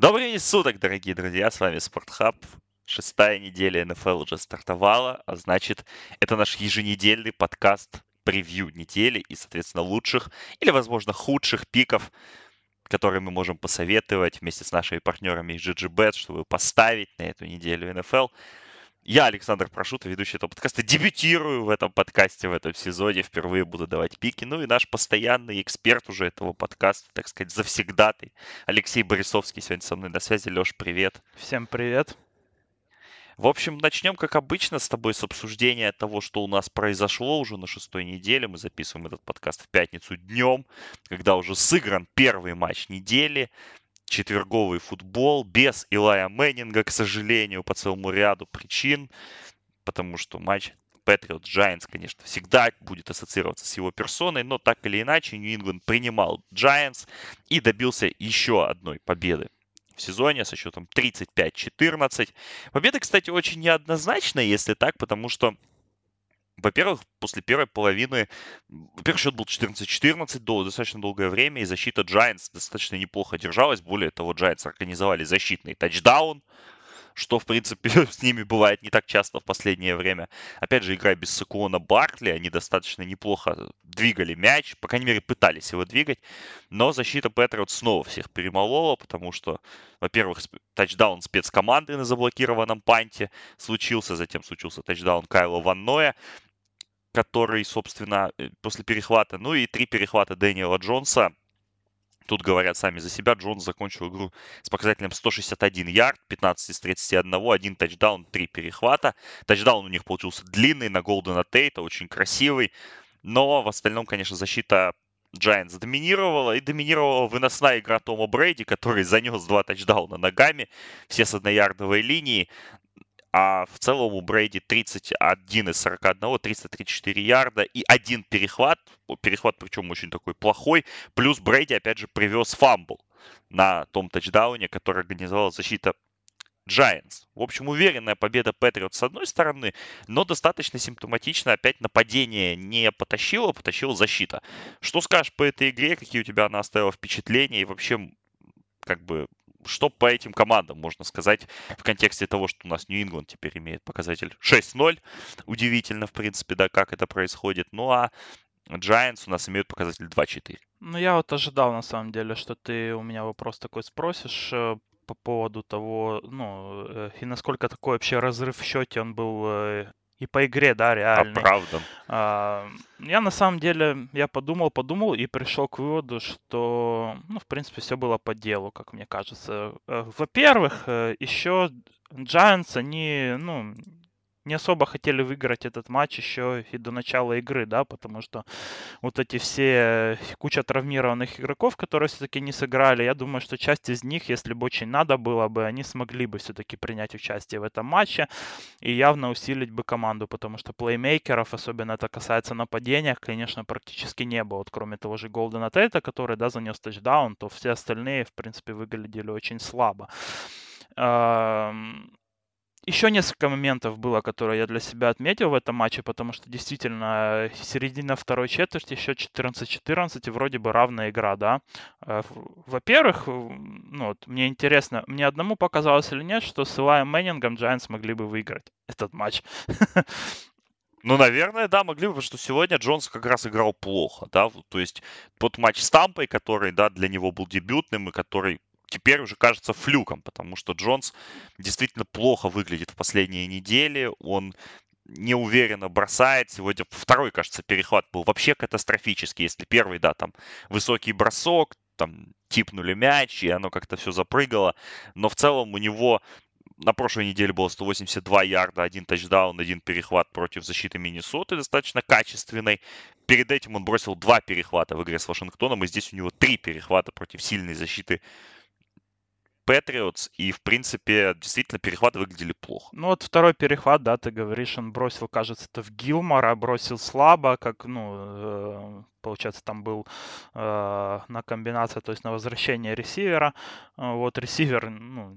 Добрый день суток, дорогие друзья, с вами Спортхаб. Шестая неделя НФЛ уже стартовала, а значит, это наш еженедельный подкаст превью недели и, соответственно, лучших или, возможно, худших пиков, которые мы можем посоветовать вместе с нашими партнерами из GGBet, чтобы поставить на эту неделю НФЛ. Я, Александр Прошута, ведущий этого подкаста, дебютирую в этом подкасте в этом сезоне, впервые буду давать пики. Ну и наш постоянный эксперт уже этого подкаста, так сказать, завсегдатый, Алексей Борисовский сегодня со мной на связи. Леш, привет. Всем привет. В общем, начнем, как обычно, с тобой с обсуждения того, что у нас произошло уже на шестой неделе. Мы записываем этот подкаст в пятницу днем, когда уже сыгран первый матч недели четверговый футбол без Илая Мэннинга, к сожалению, по целому ряду причин, потому что матч Патриот Giants, конечно, всегда будет ассоциироваться с его персоной, но так или иначе Нью-Ингланд принимал Giants и добился еще одной победы в сезоне со счетом 35-14. Победа, кстати, очень неоднозначная, если так, потому что во-первых, после первой половины, во-первых, счет был 14-14 до достаточно долгое время, и защита Giants достаточно неплохо держалась. Более того, Giants организовали защитный тачдаун, что, в принципе, с ними бывает не так часто в последнее время. Опять же, игра без Сакуона Баркли, они достаточно неплохо двигали мяч, по крайней мере, пытались его двигать, но защита Патриот снова всех перемолола, потому что, во-первых, тачдаун спецкоманды на заблокированном панте случился, затем случился тачдаун Кайла Ванноя, который, собственно, э, после перехвата, ну и три перехвата Дэниела Джонса. Тут говорят сами за себя. Джонс закончил игру с показателем 161 ярд, 15 из 31, один тачдаун, три перехвата. Тачдаун у них получился длинный на Голдена Тейта, очень красивый. Но в остальном, конечно, защита Giants доминировала, и доминировала выносная игра Тома Брейди, который занес два тачдауна ногами, все с одноярдовой линии. А в целом у Брейди 31 из 41, 334 ярда и один перехват. Перехват причем очень такой плохой. Плюс Брейди опять же привез фамбл на том тачдауне, который организовала защита Giants. В общем, уверенная победа Patriots одной стороны, но достаточно симптоматично опять нападение не потащило, потащила защита. Что скажешь по этой игре, какие у тебя она оставила впечатления и вообще как бы что по этим командам можно сказать в контексте того, что у нас Нью-Ингланд теперь имеет показатель 6-0. Удивительно, в принципе, да, как это происходит. Ну а Giants у нас имеют показатель 2-4. Ну, я вот ожидал, на самом деле, что ты у меня вопрос такой спросишь э, по поводу того, ну, э, и насколько такой вообще разрыв в счете он был э, и по игре, да, реально. Правда. А, я на самом деле, я подумал, подумал и пришел к выводу, что, ну, в принципе, все было по делу, как мне кажется. Э, во-первых, э, еще Giants, они, ну, не особо хотели выиграть этот матч еще и до начала игры, да, потому что вот эти все, куча травмированных игроков, которые все-таки не сыграли, я думаю, что часть из них, если бы очень надо было бы, они смогли бы все-таки принять участие в этом матче и явно усилить бы команду, потому что плеймейкеров, особенно это касается нападения, конечно, практически не было. Вот кроме того же Голдена Тейта, который, да, занес тачдаун, то все остальные, в принципе, выглядели очень слабо еще несколько моментов было, которые я для себя отметил в этом матче, потому что действительно середина второй четверти, еще 14-14, и вроде бы равная игра, да. Э, во-первых, ну, вот, мне интересно, мне одному показалось или нет, что с Илаем Мэннингом Giants могли бы выиграть этот матч. Ну, наверное, да, могли бы, потому что сегодня Джонс как раз играл плохо, да, то есть тот матч с Тампой, который, да, для него был дебютным и который теперь уже кажется флюком, потому что Джонс действительно плохо выглядит в последние недели. Он неуверенно бросает. Сегодня второй, кажется, перехват был вообще катастрофический. Если первый, да, там высокий бросок, там типнули мяч, и оно как-то все запрыгало. Но в целом у него на прошлой неделе было 182 ярда, один тачдаун, один перехват против защиты Миннесоты, достаточно качественной. Перед этим он бросил два перехвата в игре с Вашингтоном, и здесь у него три перехвата против сильной защиты Патриотс, и, в принципе, действительно, перехваты выглядели плохо. Ну, вот второй перехват, да, ты говоришь, он бросил, кажется, это в Гилмора, бросил слабо, как, ну, э, получается, там был э, на комбинация, то есть на возвращение ресивера. Вот ресивер, ну,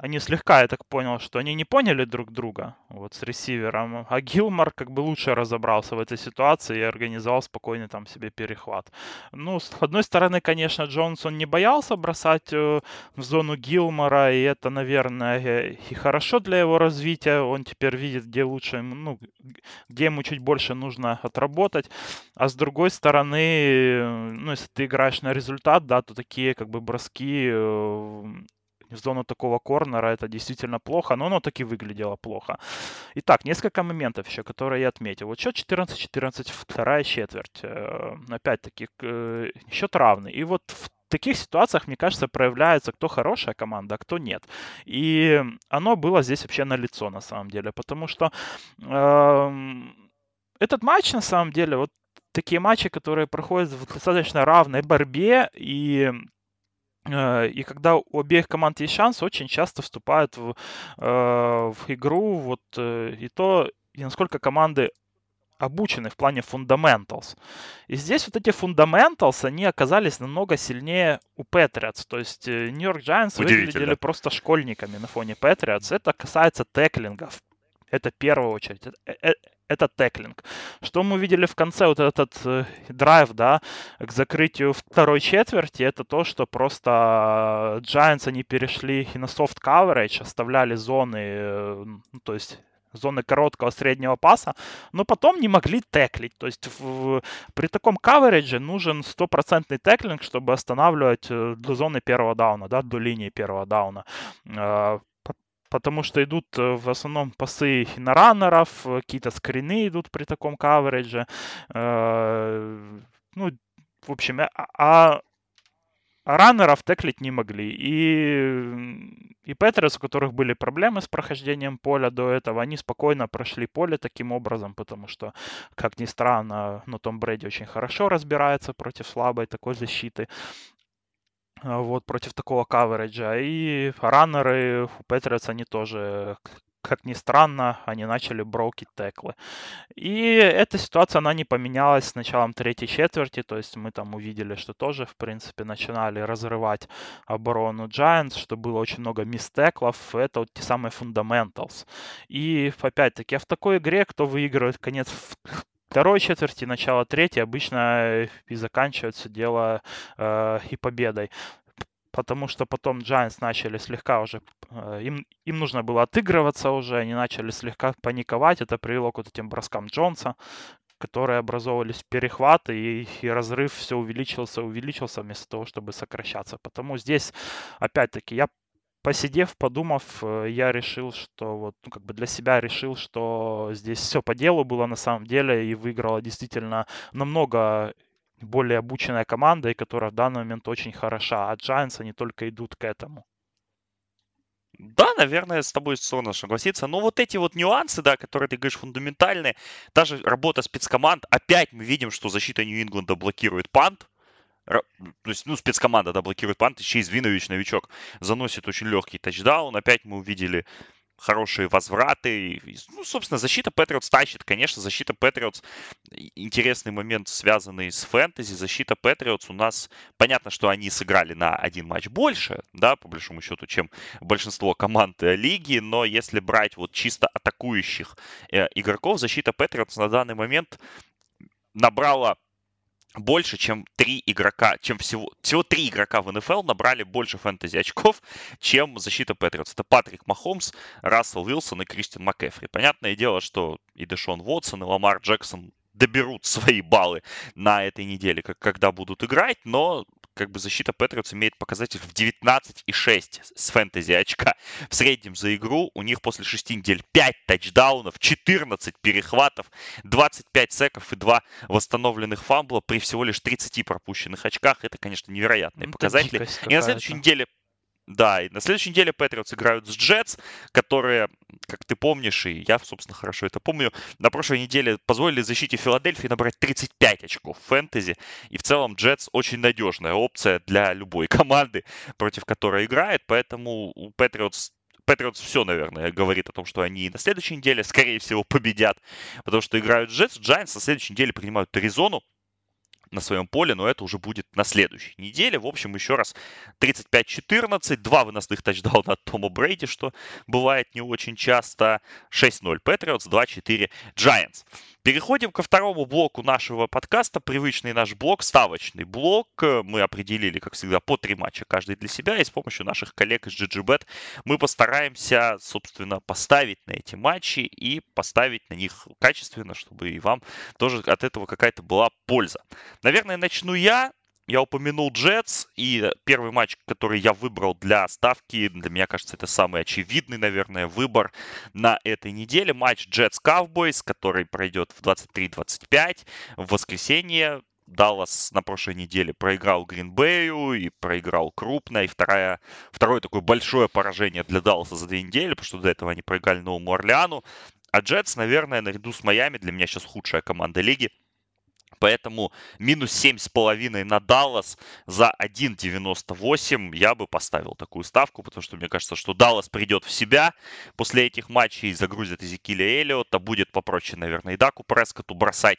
они слегка, я так понял, что они не поняли друг друга вот с ресивером, а Гилмор как бы лучше разобрался в этой ситуации и организовал спокойный там себе перехват. Ну, с одной стороны, конечно, Джонсон не боялся бросать э, в зону Гилмора, и это, наверное, э, и хорошо для его развития. Он теперь видит, где лучше, ну, где ему чуть больше нужно отработать. А с другой стороны, ну, если ты играешь на результат, да, то такие как бы броски э, в зону такого корнера, это действительно плохо, но оно таки выглядело плохо. Итак, несколько моментов еще, которые я отметил. Вот счет 14-14, вторая четверть. Э, опять-таки, э, счет равный. И вот в таких ситуациях, мне кажется, проявляется, кто хорошая команда, а кто нет. И оно было здесь вообще на лицо на самом деле, потому что э, этот матч, на самом деле, вот такие матчи, которые проходят в достаточно равной борьбе, и Э, и когда у обеих команд есть шанс, очень часто вступают в, э, в игру вот э, и то, и насколько команды обучены в плане fundamentals. И здесь вот эти fundamentals, они оказались намного сильнее у Patriots. То есть Нью-Йорк Giants выглядели просто школьниками на фоне Patriots. Это касается теклингов. Это в первую очередь это теклинг. Что мы видели в конце, вот этот э, драйв, да, к закрытию второй четверти, это то, что просто Giants, они перешли на soft coverage, оставляли зоны, э, ну, то есть зоны короткого среднего паса, но потом не могли теклить. То есть в, при таком каверидже нужен стопроцентный теклинг, чтобы останавливать э, до зоны первого дауна, да, до линии первого дауна. Потому что идут э, в основном пасы на раннеров, э, какие-то скрины идут при таком каверидже. Э, ну, в общем, а, а раннеров теклить не могли. И, и Петерс, у которых были проблемы с прохождением поля до этого, они спокойно прошли поле таким образом, потому что, как ни странно, но Том Брэди очень хорошо разбирается против слабой такой защиты. А, вот, против такого кавериджа. И раннеры у Патриотс, они тоже, как ни странно, они начали брокить теклы. И эта ситуация, она не поменялась с началом третьей четверти, то есть мы там увидели, что тоже, в принципе, начинали разрывать оборону Giants, что было очень много мистеклов, это вот те самые fundamentals. И, опять-таки, в такой игре, кто выигрывает конец второй четверти, начало третьей обычно и заканчивается дело э, и победой. Потому что потом Giants начали слегка уже, э, им, им нужно было отыгрываться уже, они начали слегка паниковать, это привело к вот этим броскам Джонса, которые образовывались перехваты, и, и разрыв все увеличился, увеличился вместо того, чтобы сокращаться. Потому здесь, опять-таки, я посидев, подумав, э, я решил, что вот, ну, как бы для себя решил, что здесь все по делу было на самом деле, и выиграла действительно намного более обученная команда, и которая в данный момент очень хороша. А Giants, они только идут к этому. Да, наверное, с тобой сложно согласиться. Но вот эти вот нюансы, да, которые ты говоришь фундаментальные, даже работа спецкоманд, опять мы видим, что защита Нью-Ингланда блокирует пант, то есть, ну, спецкоманда, да, блокирует пант, еще Извинович, новичок, заносит очень легкий тачдаун. Опять мы увидели хорошие возвраты. Ну, собственно, защита Патриотс тащит. Конечно, защита Патриотс интересный момент, связанный с фэнтези. Защита Патриотс у нас, понятно, что они сыграли на один матч больше, да, по большому счету, чем большинство команд э, лиги, но если брать вот чисто атакующих э, игроков, защита Патриотс на данный момент набрала больше, чем три игрока, чем всего, всего три игрока в НФЛ набрали больше фэнтези очков, чем защита Патриотс. Это Патрик Махомс, Рассел Уилсон и Кристиан МакЭфри. Понятное дело, что и Дэшон Вотсон, и Ламар Джексон доберут свои баллы на этой неделе, как, когда будут играть, но как бы защита Патриотс имеет показатель в 19,6 с фэнтези очка. В среднем за игру у них после 6 недель 5 тачдаунов, 14 перехватов, 25 секов и 2 восстановленных фамбла при всего лишь 30 пропущенных очках. Это, конечно, невероятные ну, показатели. И на следующей неделе Да, и на следующей неделе Patriots играют с Jets, которые, как ты помнишь, и я, собственно, хорошо это помню, на прошлой неделе позволили защите Филадельфии набрать 35 очков в фэнтези. И в целом Jets очень надежная опция для любой команды, против которой играет. Поэтому у Patriots Patriots все, наверное, говорит о том, что они на следующей неделе, скорее всего, победят, потому что играют Jets. Джайнс на следующей неделе принимают Аризону на своем поле, но это уже будет на следующей неделе. В общем, еще раз, 35-14, два выносных тачдауна от Тома Брейди, что бывает не очень часто, 6-0 Patriots, 2-4 Giants. Переходим ко второму блоку нашего подкаста. Привычный наш блок, ставочный блок. Мы определили, как всегда, по три матча каждый для себя. И с помощью наших коллег из GGBet мы постараемся, собственно, поставить на эти матчи и поставить на них качественно, чтобы и вам тоже от этого какая-то была польза. Наверное, начну я. Я упомянул Джетс, и первый матч, который я выбрал для ставки, для меня кажется, это самый очевидный, наверное, выбор на этой неделе. Матч Джетс Cowboys, который пройдет в 23-25 в воскресенье. Даллас на прошлой неделе проиграл Гринбею и проиграл крупно. И вторая, второе такое большое поражение для Далласа за две недели, потому что до этого они проиграли Новому Орлеану. А Джетс, наверное, наряду с Майами для меня сейчас худшая команда лиги. Поэтому минус 7,5 на Даллас за 1,98 я бы поставил такую ставку, потому что мне кажется, что Даллас придет в себя после этих матчей, загрузит Эзекиля Эллиота, будет попроще, наверное, и Даку Прескоту бросать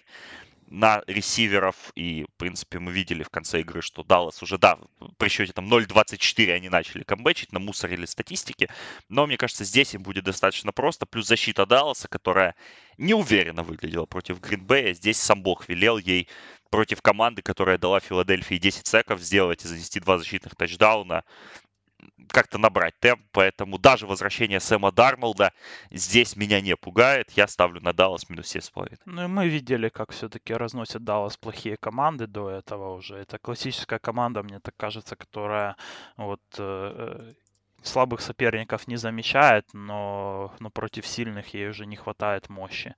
на ресиверов. И, в принципе, мы видели в конце игры, что Даллас уже, да, при счете там 0.24 они начали камбэчить, намусорили статистики. Но, мне кажется, здесь им будет достаточно просто. Плюс защита Далласа, которая неуверенно выглядела против Гринбея. Здесь сам Бог велел ей против команды, которая дала Филадельфии 10 секов сделать и занести два защитных тачдауна как-то набрать темп, поэтому даже возвращение Сэма Дарнолда здесь меня не пугает. Я ставлю на Даллас минус 7,5. Ну и мы видели, как все-таки разносят Даллас плохие команды до этого уже. Это классическая команда, мне так кажется, которая вот э, слабых соперников не замечает, но, но против сильных ей уже не хватает мощи.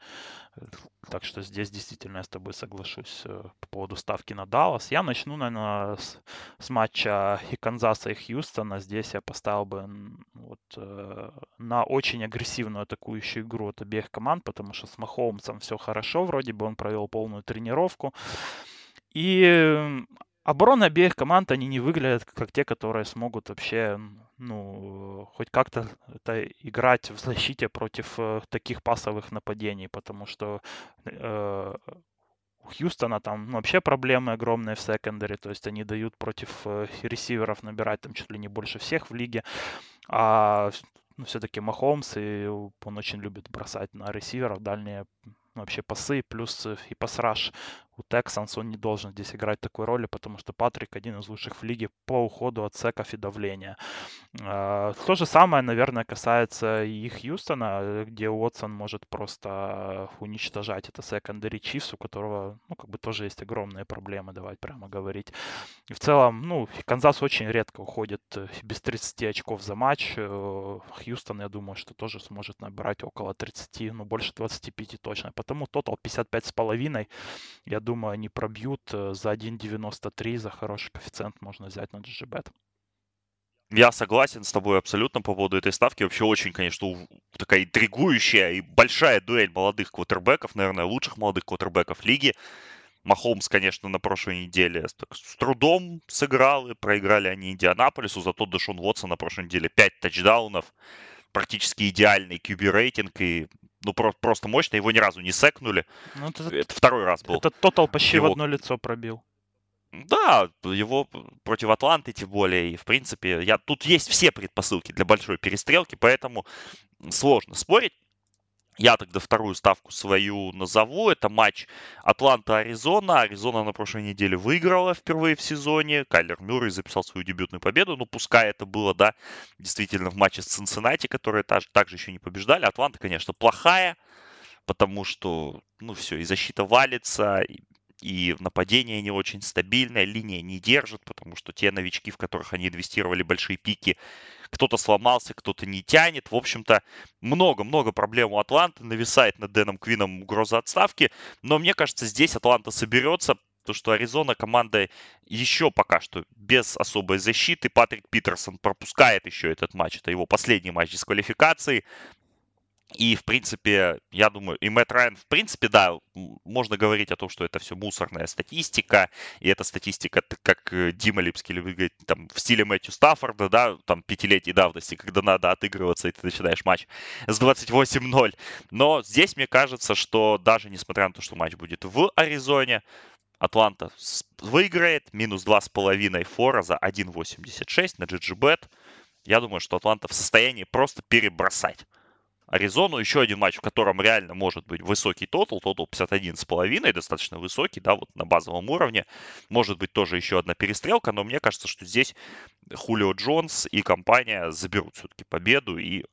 Так что здесь действительно я с тобой соглашусь э, по поводу ставки на Даллас. Я начну, наверное, с, с матча и Канзаса, и Хьюстона. Здесь я поставил бы вот, э, на очень агрессивную атакующую игру от обеих команд, потому что с Махоумсом все хорошо, вроде бы он провел полную тренировку. И обороны обеих команд, они не выглядят как те, которые смогут вообще, ну, хоть как-то играть в защите против э, таких пасовых нападений, потому что э, у Хьюстона там ну, вообще проблемы огромные в секондаре, то есть они дают против э, ресиверов набирать там чуть ли не больше всех в лиге, а ну, все-таки Махомс, и он очень любит бросать на ресиверов дальние вообще пасы, плюс э, и пасраж у Texans, он не должен здесь играть такой роли, потому что Патрик один из лучших в лиге по уходу от секов и давления. А, то же самое, наверное, касается и Хьюстона, где Уотсон может просто уничтожать это секондари Чифс, у которого, ну, как бы тоже есть огромные проблемы, давать прямо говорить. И в целом, ну, Канзас очень редко уходит э, без 30 очков за матч. Э, Хьюстон, я думаю, что тоже сможет набирать около 30, ну, больше 25 точно. Потому тотал 55 с половиной. Я думаю, они пробьют э, за 1.93, за хороший коэффициент можно взять на GGBet. Я согласен с тобой абсолютно по поводу этой ставки. Вообще очень, конечно, такая интригующая и большая дуэль молодых квотербеков, наверное, лучших молодых квотербеков лиги. Махомс, конечно, на прошлой неделе с трудом сыграл, и проиграли они Индианаполису, зато Дэшон Уотсон на прошлой неделе 5 тачдаунов, практически идеальный QB рейтинг, и ну, про- просто мощно, его ни разу не секнули. Ну, это, это второй раз был. Это тотал почти его... в одно лицо пробил. Да, его против Атланты, тем более, и в принципе, я, тут есть все предпосылки для большой перестрелки, поэтому сложно спорить. Я тогда вторую ставку свою назову. Это матч Атланта-Аризона. Аризона на прошлой неделе выиграла впервые в сезоне. Кайлер Мюррей записал свою дебютную победу. Ну, пускай это было, да, действительно в матче с Цинциннати, которые также еще не побеждали. Атланта, конечно, плохая, потому что, ну, все, и защита валится, и и нападение не очень стабильное, линия не держит, потому что те новички, в которых они инвестировали большие пики, кто-то сломался, кто-то не тянет. В общем-то, много-много проблем у Атланты. Нависает над Дэном Квином угроза отставки. Но мне кажется, здесь Атланта соберется, то, что Аризона команда еще пока что без особой защиты. Патрик Питерсон пропускает еще этот матч. Это его последний матч дисквалификации. И, в принципе, я думаю, и Мэтт Райан, в принципе, да, можно говорить о том, что это все мусорная статистика, и эта статистика, как э, Дима Липский любит говорить, там, в стиле Мэтью Стаффорда, да, там, пятилетней давности, когда надо отыгрываться, и ты начинаешь матч с 28-0. Но здесь, мне кажется, что даже несмотря на то, что матч будет в Аризоне, Атланта выиграет, минус 2,5 фора за 1.86 на GGBet. Я думаю, что Атланта в состоянии просто перебросать Аризону. Еще один матч, в котором реально может быть высокий тотал. Тотал 51,5, достаточно высокий, да, вот на базовом уровне. Может быть тоже еще одна перестрелка, но мне кажется, что здесь Хулио Джонс и компания заберут все-таки победу и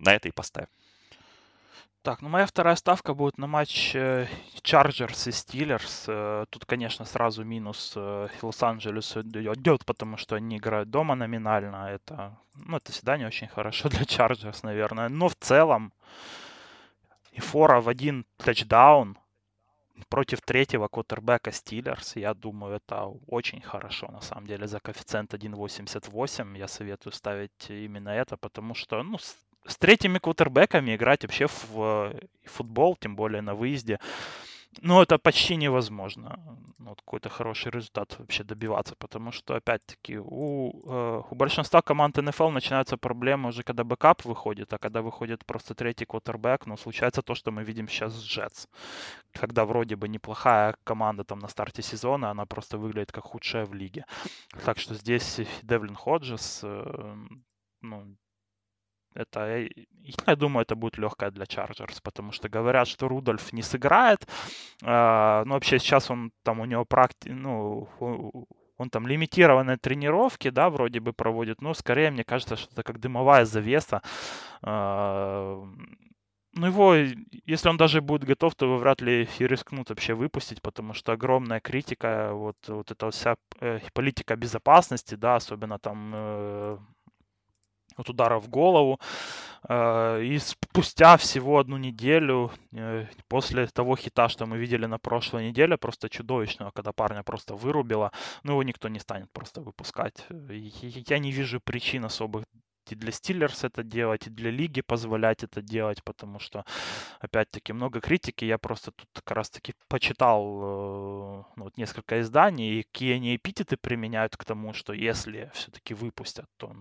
на это и поставим. Так, ну моя вторая ставка будет на матч Чарджерс э, и Стиллерс. Э, тут, конечно, сразу минус э, Лос-Анджелесу идет, потому что они играют дома номинально. Это, ну, это всегда не очень хорошо для Чарджерс, наверное. Но в целом и фора в один тачдаун против третьего квотербека Стиллерс, я думаю, это очень хорошо, на самом деле, за коэффициент 1.88. Я советую ставить именно это, потому что, ну, с третьими квотербеками играть вообще в футбол, тем более на выезде, ну, это почти невозможно. Ну, вот какой-то хороший результат вообще добиваться, потому что, опять-таки, у, э, у большинства команд НФЛ начинаются проблемы уже, когда бэкап выходит, а когда выходит просто третий квотербек, ну, случается то, что мы видим сейчас с Джетс. Когда вроде бы неплохая команда там на старте сезона, она просто выглядит как худшая в лиге. Так что здесь Девлин Ходжес, э, ну, это, я думаю, это будет легкая для Чарджерс, потому что говорят, что Рудольф не сыграет. А, ну, вообще сейчас он там, у него практи... ну, он там лимитированные тренировки, да, вроде бы проводит, но скорее, мне кажется, что это как дымовая завеса. А, ну, его, если он даже будет готов, то его вряд ли и рискнут вообще выпустить, потому что огромная критика, вот, вот эта вся э, политика безопасности, да, особенно там э, от удара в голову. Э, и спустя всего одну неделю э, после того хита, что мы видели на прошлой неделе, просто чудовищного, когда парня просто вырубило, ну его никто не станет просто выпускать. Я не вижу причин особых и для Стиллерс это делать, и для лиги позволять это делать, потому что, опять-таки, много критики. Я просто тут как раз-таки почитал э, ну, вот несколько изданий, и какие они эпитеты применяют к тому, что если все-таки выпустят, то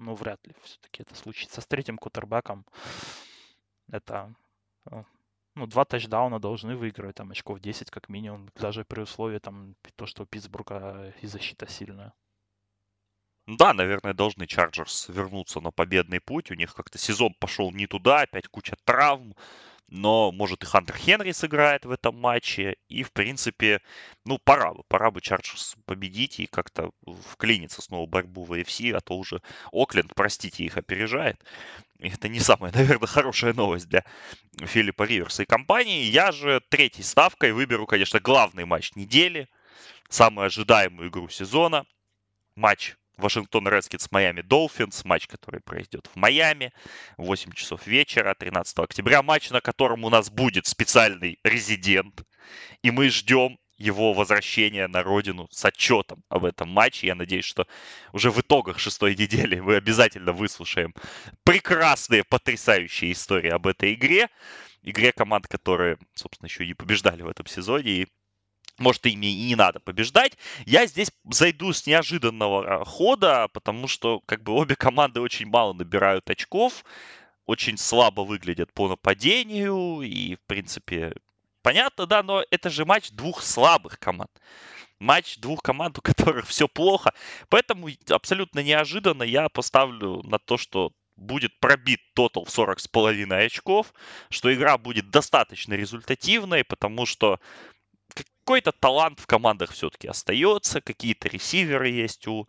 ну, вряд ли все-таки это случится. С третьим кутербеком это э, ну, два тачдауна должны выиграть, там, очков 10 как минимум, даже при условии, там, то, что у Питтсбурга и защита сильная. Да, наверное, должны Чарджерс вернуться на победный путь. У них как-то сезон пошел не туда, опять куча травм но, может, и Хантер Хенри сыграет в этом матче. И, в принципе, ну, пора бы, пора бы Чарджерс победить и как-то вклиниться снова в борьбу в AFC, а то уже Окленд, простите, их опережает. И это не самая, наверное, хорошая новость для Филиппа Риверса и компании. Я же третьей ставкой выберу, конечно, главный матч недели, самую ожидаемую игру сезона. Матч Вашингтон Редскинс, Майами Долфинс, матч, который пройдет в Майами, 8 часов вечера, 13 октября, матч, на котором у нас будет специальный резидент, и мы ждем его возвращения на родину с отчетом об этом матче. Я надеюсь, что уже в итогах шестой недели мы обязательно выслушаем прекрасные, потрясающие истории об этой игре. Игре команд, которые, собственно, еще и побеждали в этом сезоне и может, ими и не надо побеждать. Я здесь зайду с неожиданного а, хода, потому что как бы обе команды очень мало набирают очков, очень слабо выглядят по нападению, и, в принципе, понятно, да, но это же матч двух слабых команд. Матч двух команд, у которых все плохо. Поэтому абсолютно неожиданно я поставлю на то, что будет пробит тотал в 40 с половиной очков, что игра будет достаточно результативной, потому что какой-то талант в командах все-таки остается, какие-то ресиверы есть у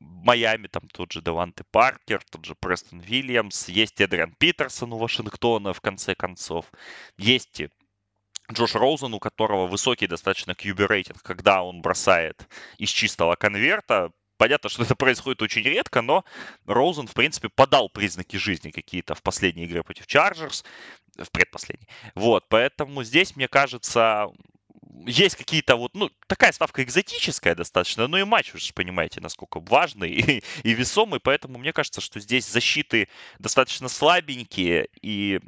Майами, там тот же Даванте Паркер, тот же Престон Вильямс, есть Эдриан Питерсон у Вашингтона, в конце концов, есть Джош Роузен, у которого высокий достаточно QB рейтинг, когда он бросает из чистого конверта, Понятно, что это происходит очень редко, но Роузен, в принципе, подал признаки жизни какие-то в последней игре против Чарджерс, в предпоследней. Вот, поэтому здесь, мне кажется, есть какие-то вот, ну, такая ставка экзотическая достаточно, но и матч, вы же понимаете, насколько важный и, и весомый, поэтому мне кажется, что здесь защиты достаточно слабенькие, и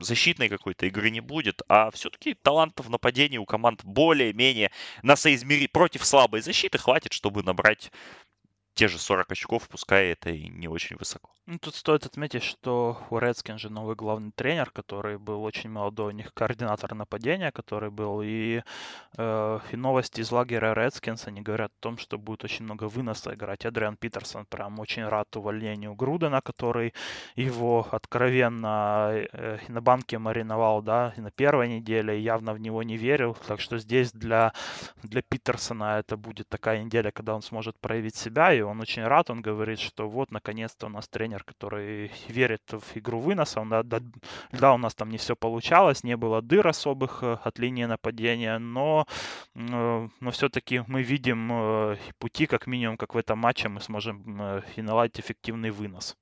защитной какой-то игры не будет, а все-таки талантов в нападении у команд более-менее на соизмери против слабой защиты хватит, чтобы набрать те же 40 очков, пускай это и не очень высоко. Ну, тут стоит отметить, что у Редскин же новый главный тренер, который был очень молодой, у них координатор нападения, который был, и, э, и новости из лагеря Редскинс, они говорят о том, что будет очень много выноса играть. Адриан Питерсон прям очень рад увольнению Грудена, который его откровенно э, на банке мариновал, да, и на первой неделе, и явно в него не верил, так что здесь для, для Питерсона это будет такая неделя, когда он сможет проявить себя, и он очень рад, он говорит, что вот, наконец-то у нас тренер, который верит в игру выноса. Он, да, да, у нас там не все получалось, не было дыр особых э, от линии нападения, но, э, но все-таки мы видим э, пути, как минимум, как в этом матче мы сможем и наладить эффективный вынос.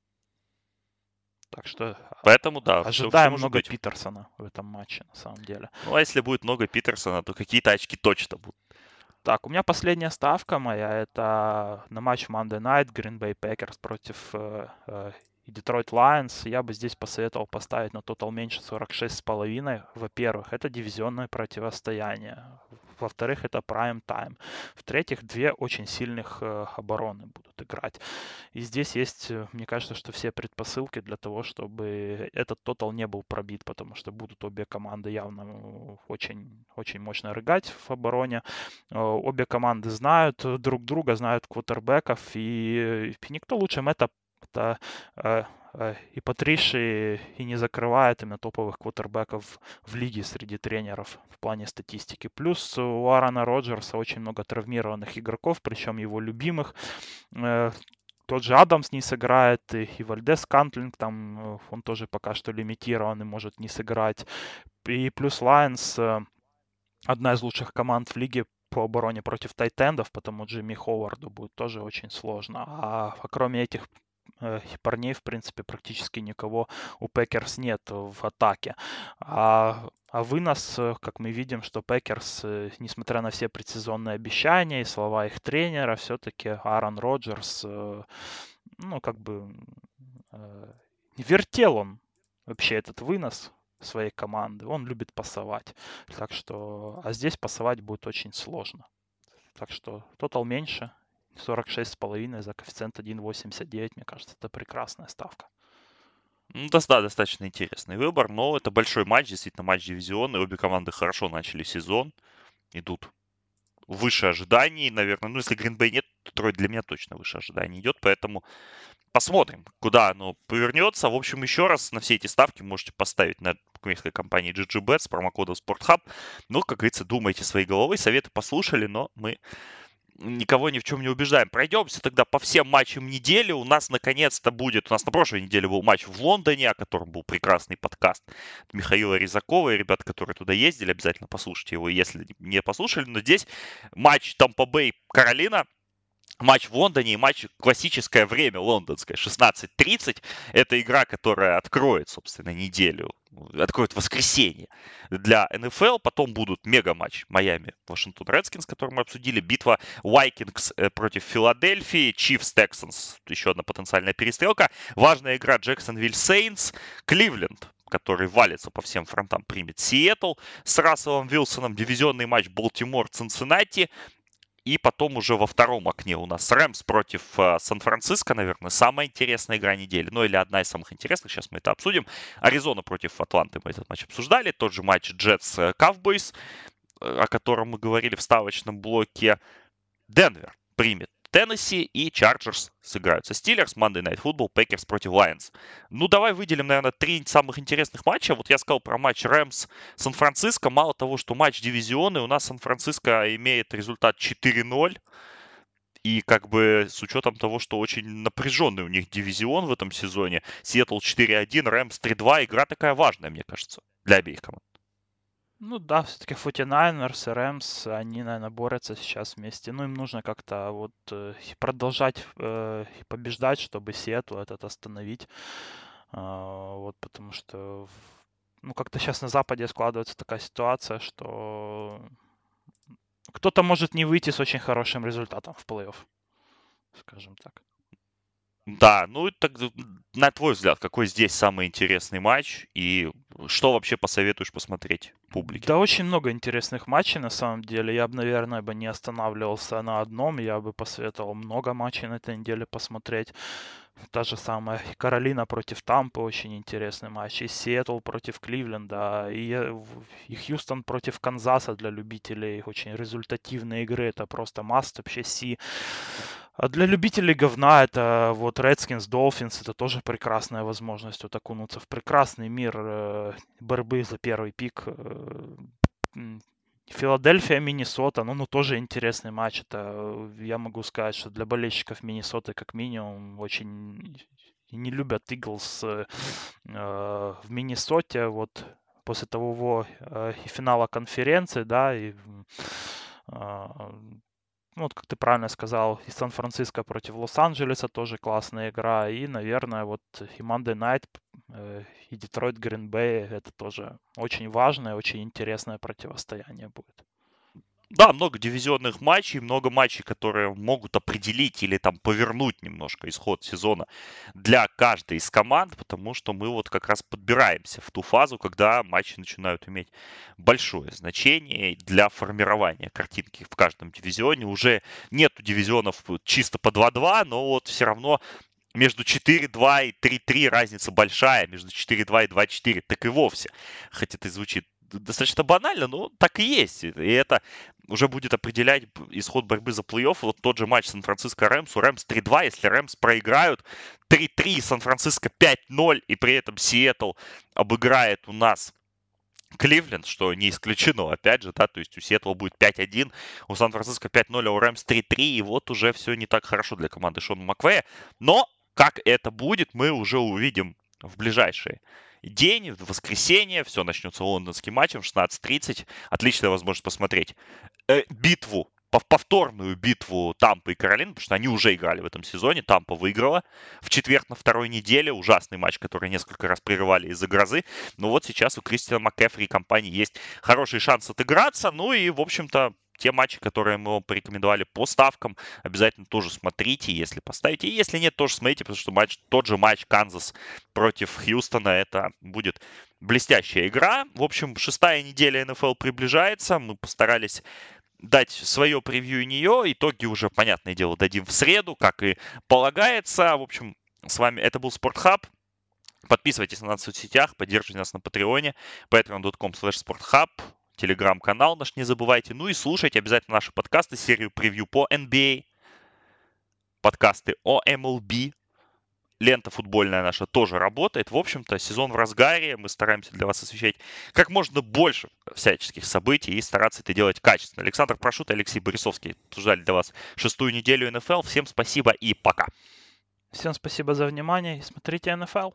Так что Поэтому, да, ожидаем все, много быть. Питерсона в этом матче, на самом деле. Ну, а если будет много Питерсона, то какие-то очки точно будут. Так, у меня последняя ставка моя, это на матч Monday Night Green Bay Packers против э, э, Detroit Lions. Я бы здесь посоветовал поставить на тотал меньше 46,5. Во-первых, это дивизионное противостояние. Во-вторых, это prime time. В-третьих, две очень сильных э, обороны будут играть. И здесь есть, э, мне кажется, что все предпосылки для того, чтобы этот тотал не был пробит, потому что будут обе команды явно э, очень, очень мощно рыгать в обороне. Обе команды знают друг друга, знают квотербеков, и, и никто лучше это это и Патриши и не закрывает именно топовых квотербеков в лиге среди тренеров в плане статистики. Плюс у Аарона Роджерса очень много травмированных игроков, причем его любимых. Э, тот же Адамс не сыграет, и Вальдес-Скантлинг, там э, он тоже пока что лимитирован и может не сыграть. И плюс Лайонс, э, одна из лучших команд в лиге по обороне против тайтендов, потому Джимми Ховарду будет тоже очень сложно. А, а кроме этих Э, парней, в принципе, практически никого у Пекерс нет в атаке. А, а вынос, э, как мы видим, что Пекерс, э, несмотря на все предсезонные обещания и слова их тренера, все-таки Аарон Роджерс, ну, как бы, вертел он вообще этот вынос своей команды. Он любит пасовать. Так что, а здесь пасовать будет очень сложно. Так что тотал меньше, 46,5 за коэффициент 1,89, мне кажется, это прекрасная ставка. Ну, да, да, достаточно интересный выбор, но это большой матч, действительно матч дивизиона, и обе команды хорошо начали сезон, идут выше ожиданий, наверное. Ну, если Гринбей нет, то Трой для меня точно выше ожиданий идет, поэтому посмотрим, куда оно повернется. В общем, еще раз на все эти ставки можете поставить на букмекерской компании GGBet с промокодом SportHub. Ну, как говорится, думайте своей головой, советы послушали, но мы никого ни в чем не убеждаем. Пройдемся тогда по всем матчам недели. У нас наконец-то будет, у нас на прошлой неделе был матч в Лондоне, о котором был прекрасный подкаст Михаила Резакова и ребят, которые туда ездили, обязательно послушайте его, если не послушали. Но здесь матч Тампа Бэй Каролина, матч в Лондоне и матч классическое время лондонское, 16.30. Это игра, которая откроет, собственно, неделю, откроет воскресенье для НФЛ. Потом будут мега-матч Майами, Вашингтон Редскинс, который мы обсудили. Битва Вайкингс против Филадельфии, Чифс Texans, еще одна потенциальная перестрелка. Важная игра Джексонвилл Сейнс, Кливленд который валится по всем фронтам, примет Сиэтл с Расселом Вилсоном, дивизионный матч Балтимор Цинциннати, и потом уже во втором окне у нас Рэмс против э, Сан-Франциско, наверное, самая интересная игра недели. Ну или одна из самых интересных, сейчас мы это обсудим. Аризона против Атланты мы этот матч обсуждали. Тот же матч Джетс Кавбойс, э, о котором мы говорили в ставочном блоке. Денвер примет Теннесси и Чарджерс сыграют со Стиллерс, Monday Night Football, Пекерс против Лайонс. Ну, давай выделим, наверное, три самых интересных матча. Вот я сказал про матч Рэмс Сан-Франциско. Мало того, что матч дивизионный, у нас Сан-Франциско имеет результат 4-0. И как бы с учетом того, что очень напряженный у них дивизион в этом сезоне, Сиэтл 4-1, Рэмс 3-2, игра такая важная, мне кажется, для обеих команд. Ну да, все-таки 49ers и Рэмс, они, наверное, борются сейчас вместе. Ну, им нужно как-то вот э, продолжать э, побеждать, чтобы Сиэтл этот остановить. А, вот, потому что, ну, как-то сейчас на Западе складывается такая ситуация, что кто-то может не выйти с очень хорошим результатом в плей-офф, скажем так. Да, ну так на твой взгляд, какой здесь самый интересный матч и что вообще посоветуешь посмотреть публике? Да, очень много интересных матчей на самом деле. Я бы, наверное, бы не останавливался на одном. Я бы посоветовал много матчей на этой неделе посмотреть. Та же самая Каролина против Тампы, очень интересный матч. И Сиэтл против Кливленда. И, э, и Хьюстон против Канзаса для любителей очень результативной игры. Это просто маст вообще си. А для любителей говна это вот Redskins, Dolphins, это тоже прекрасная возможность вот окунуться в прекрасный мир э, борьбы за первый пик. Э, Филадельфия, Миннесота, ну, ну, тоже интересный матч. Это, я могу сказать, что для болельщиков Миннесоты, как минимум, очень не любят Иглс э, в Миннесоте. Вот после того э, финала конференции, да, и э, ну, вот как ты правильно сказал, и Сан-Франциско против Лос-Анджелеса тоже классная игра. И, наверное, вот и Monday Night, э, и Детройт Грин Бэй это тоже очень важное, очень интересное противостояние будет. Да, много дивизионных матчей, много матчей, которые могут определить или там повернуть немножко исход сезона для каждой из команд, потому что мы вот как раз подбираемся в ту фазу, когда матчи начинают иметь большое значение для формирования картинки в каждом дивизионе. Уже нету дивизионов чисто по 2-2, но вот все равно между 4-2 и 3-3 разница большая, между 4-2 и 2-4, так и вовсе. Хотя это звучит достаточно банально, но так и есть. И это уже будет определять исход борьбы за плей-офф. Вот тот же матч Сан-Франциско Рэмс. У Рэмс 3-2. Если Рэмс проиграют 3-3, Сан-Франциско 5-0, и при этом Сиэтл обыграет у нас Кливленд, что не исключено, опять же, да, то есть у Сиэтла будет 5-1, у Сан-Франциско 5-0, а у Рэмс 3-3, и вот уже все не так хорошо для команды Шона Маквея. Но как это будет, мы уже увидим в ближайшие день, в воскресенье, все начнется лондонским матчем, 16.30. Отличная возможность посмотреть э, битву, повторную битву Тампа и Каролины, потому что они уже играли в этом сезоне. Тампа выиграла в четверг на второй неделе. Ужасный матч, который несколько раз прерывали из-за грозы. Но вот сейчас у Кристиана МакКефри и компании есть хороший шанс отыграться. Ну и, в общем-то, те матчи, которые мы вам порекомендовали по ставкам, обязательно тоже смотрите, если поставите. И если нет, тоже смотрите, потому что матч, тот же матч Канзас против Хьюстона, это будет блестящая игра. В общем, шестая неделя НФЛ приближается. Мы постарались дать свое превью нее. Итоги уже, понятное дело, дадим в среду, как и полагается. В общем, с вами это был Спортхаб. Подписывайтесь на нас в соцсетях, поддерживайте нас на Патреоне, patreon.com slash sporthub телеграм-канал наш не забывайте. Ну и слушайте обязательно наши подкасты, серию превью по NBA, подкасты о MLB. Лента футбольная наша тоже работает. В общем-то, сезон в разгаре. Мы стараемся для вас освещать как можно больше всяческих событий и стараться это делать качественно. Александр Прошут и Алексей Борисовский обсуждали для вас шестую неделю НФЛ. Всем спасибо и пока. Всем спасибо за внимание смотрите НФЛ.